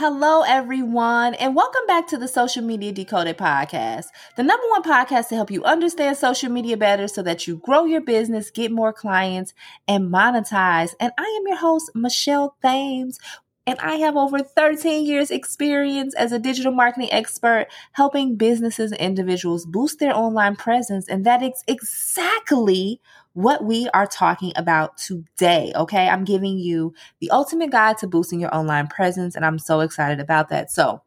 Hello, everyone, and welcome back to the Social Media Decoded podcast, the number one podcast to help you understand social media better so that you grow your business, get more clients, and monetize. And I am your host, Michelle Thames. And I have over 13 years experience as a digital marketing expert helping businesses and individuals boost their online presence. And that is exactly what we are talking about today. Okay. I'm giving you the ultimate guide to boosting your online presence, and I'm so excited about that. So,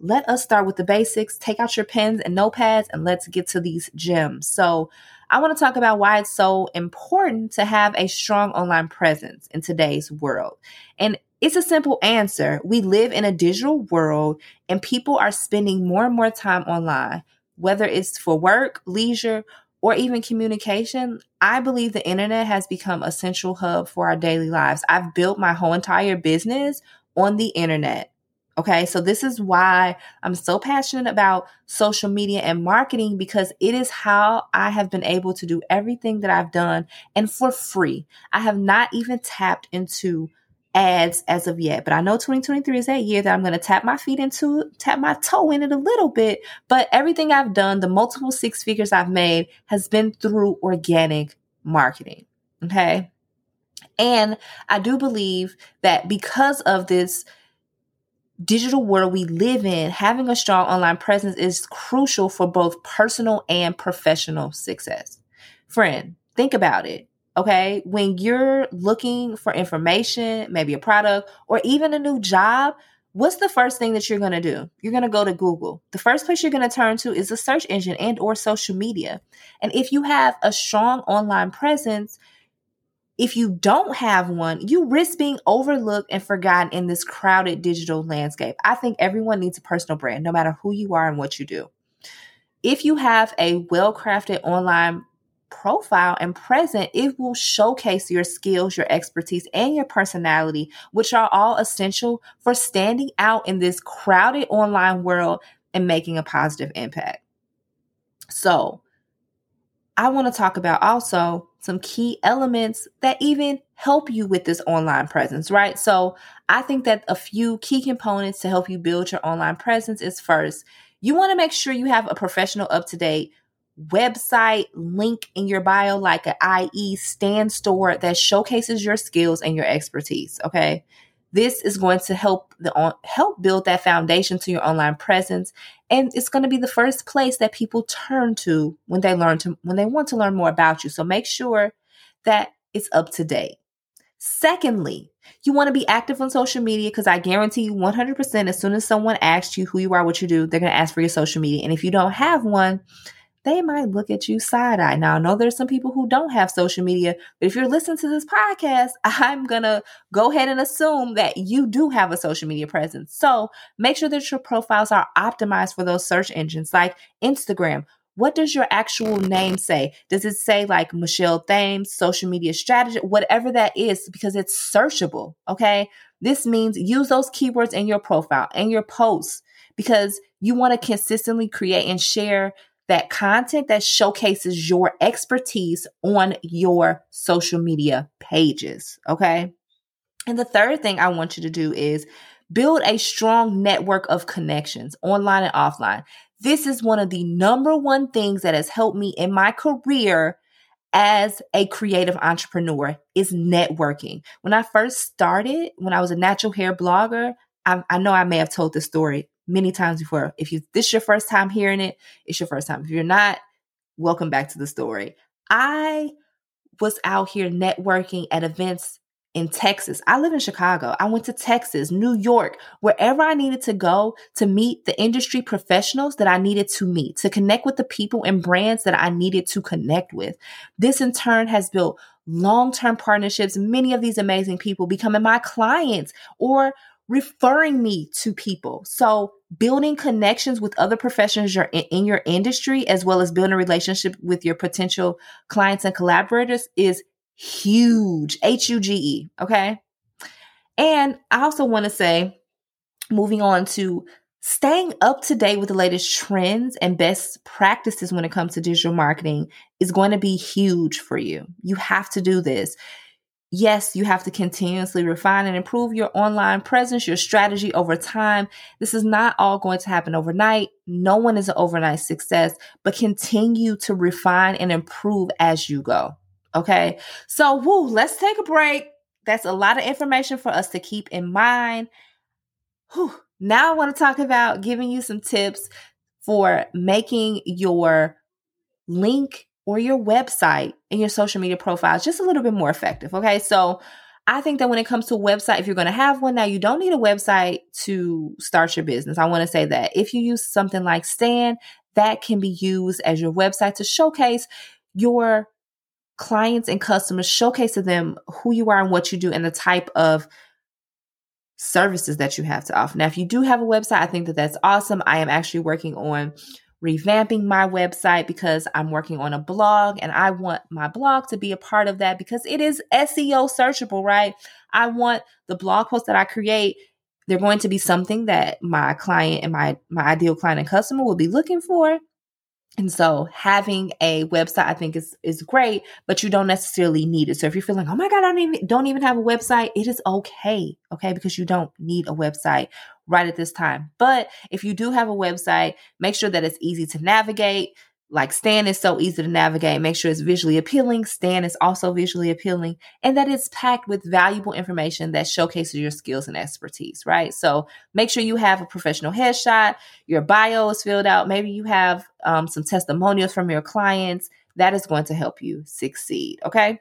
let us start with the basics. Take out your pens and notepads and let's get to these gems. So, I want to talk about why it's so important to have a strong online presence in today's world. And it's a simple answer. We live in a digital world and people are spending more and more time online, whether it's for work, leisure, or even communication, I believe the internet has become a central hub for our daily lives. I've built my whole entire business on the internet. Okay, so this is why I'm so passionate about social media and marketing because it is how I have been able to do everything that I've done and for free. I have not even tapped into ads as of yet. But I know 2023 is that year that I'm going to tap my feet into, tap my toe in it a little bit. But everything I've done, the multiple six figures I've made has been through organic marketing. Okay. And I do believe that because of this digital world we live in, having a strong online presence is crucial for both personal and professional success. Friend, think about it. Okay. When you're looking for information, maybe a product or even a new job, what's the first thing that you're going to do? You're going to go to Google. The first place you're going to turn to is the search engine and or social media. And if you have a strong online presence, if you don't have one, you risk being overlooked and forgotten in this crowded digital landscape. I think everyone needs a personal brand, no matter who you are and what you do. If you have a well crafted online profile and present, it will showcase your skills, your expertise, and your personality, which are all essential for standing out in this crowded online world and making a positive impact. So, I want to talk about also some key elements that even help you with this online presence, right? So, I think that a few key components to help you build your online presence is first, you want to make sure you have a professional, up to date website link in your bio, like an IE Stan Store that showcases your skills and your expertise. Okay. This is going to help the on, help build that foundation to your online presence, and it's going to be the first place that people turn to when they learn to when they want to learn more about you. So make sure that it's up to date. Secondly, you want to be active on social media because I guarantee you 100% as soon as someone asks you who you are, what you do, they're going to ask for your social media. And if you don't have one, they might look at you side eye. Now, I know there's some people who don't have social media, but if you're listening to this podcast, I'm going to go ahead and assume that you do have a social media presence. So make sure that your profiles are optimized for those search engines like Instagram. What does your actual name say? Does it say like Michelle Thames, social media strategy, whatever that is, because it's searchable. Okay. This means use those keywords in your profile and your posts because you want to consistently create and share that content that showcases your expertise on your social media pages. Okay. And the third thing I want you to do is build a strong network of connections online and offline. This is one of the number one things that has helped me in my career as a creative entrepreneur is networking. When I first started, when I was a natural hair blogger, I, I know I may have told this story many times before. If you this is your first time hearing it, it's your first time. If you're not, welcome back to the story. I was out here networking at events in Texas. I live in Chicago. I went to Texas, New York, wherever I needed to go to meet the industry professionals that I needed to meet, to connect with the people and brands that I needed to connect with. This in turn has built long term partnerships, many of these amazing people becoming my clients or referring me to people. So building connections with other professionals in, your industry, as well as building a relationship with your potential clients and collaborators is huge. H U G E. Okay. And I also want to say, moving on to staying up to date with the latest trends and best practices when it comes to digital marketing is going to be huge for you. You have to do this. Yes, you have to continuously refine and improve your online presence, your strategy over time. This is not all going to happen overnight. No one is an overnight success, but continue to refine and improve as you go. Okay. So, woo, let's take a break. That's a lot of information for us to keep in mind. Whew. Now I want to talk about giving you some tips for making your link or your website and your social media profiles just a little bit more effective. Okay. So I think that when it comes to website, if you're going to have one now, you don't need a website to start your business. I want to say that if you use something like Stan, that can be used as your website to showcase your clients and customers, showcase to them who you are and what you do and the type of services that you have to offer. Now, if you do have a website, I think that that's awesome. I am actually working on revamping my website because I'm working on a blog and I want my blog to be a part of that because it is SEO searchable, right? I want the blog posts that I create they're going to be something that my client and my my ideal client and customer will be looking for and so having a website I think is is great, but you don't necessarily need it. So if you're feeling, oh my God, I don't even don't even have a website, it is okay. Okay. Because you don't need a website right at this time. But if you do have a website, make sure that it's easy to navigate. Like Stan is so easy to navigate. Make sure it's visually appealing. Stan is also visually appealing and that it's packed with valuable information that showcases your skills and expertise, right? So make sure you have a professional headshot. Your bio is filled out. Maybe you have um, some testimonials from your clients. That is going to help you succeed. Okay.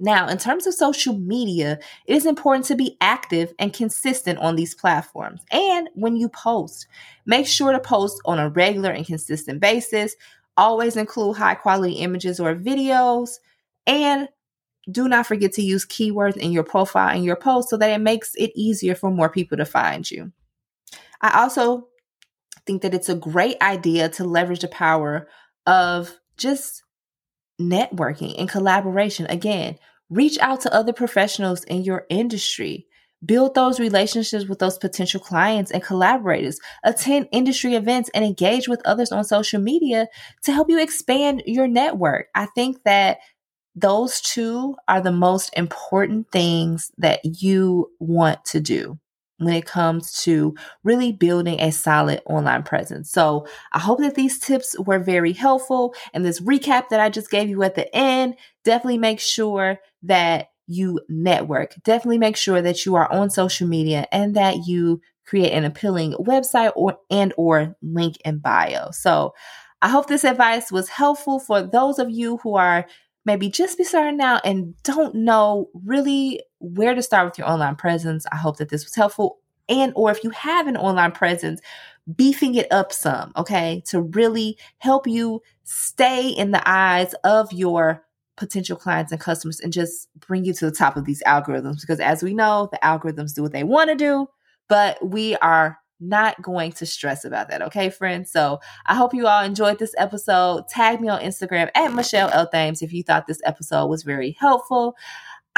Now, in terms of social media, it is important to be active and consistent on these platforms. And when you post, make sure to post on a regular and consistent basis. Always include high quality images or videos. And do not forget to use keywords in your profile and your post so that it makes it easier for more people to find you. I also think that it's a great idea to leverage the power of just networking and collaboration. Again, reach out to other professionals in your industry. Build those relationships with those potential clients and collaborators. Attend industry events and engage with others on social media to help you expand your network. I think that those two are the most important things that you want to do when it comes to really building a solid online presence. So I hope that these tips were very helpful. And this recap that I just gave you at the end, definitely make sure that you network. Definitely make sure that you are on social media and that you create an appealing website or and or link in bio. So I hope this advice was helpful for those of you who are maybe just be starting out and don't know really where to start with your online presence. I hope that this was helpful. And or if you have an online presence, beefing it up some, okay, to really help you stay in the eyes of your potential clients and customers and just bring you to the top of these algorithms because as we know, the algorithms do what they want to do, but we are not going to stress about that. Okay, friends. So I hope you all enjoyed this episode. Tag me on Instagram at Michelle L. Thames if you thought this episode was very helpful.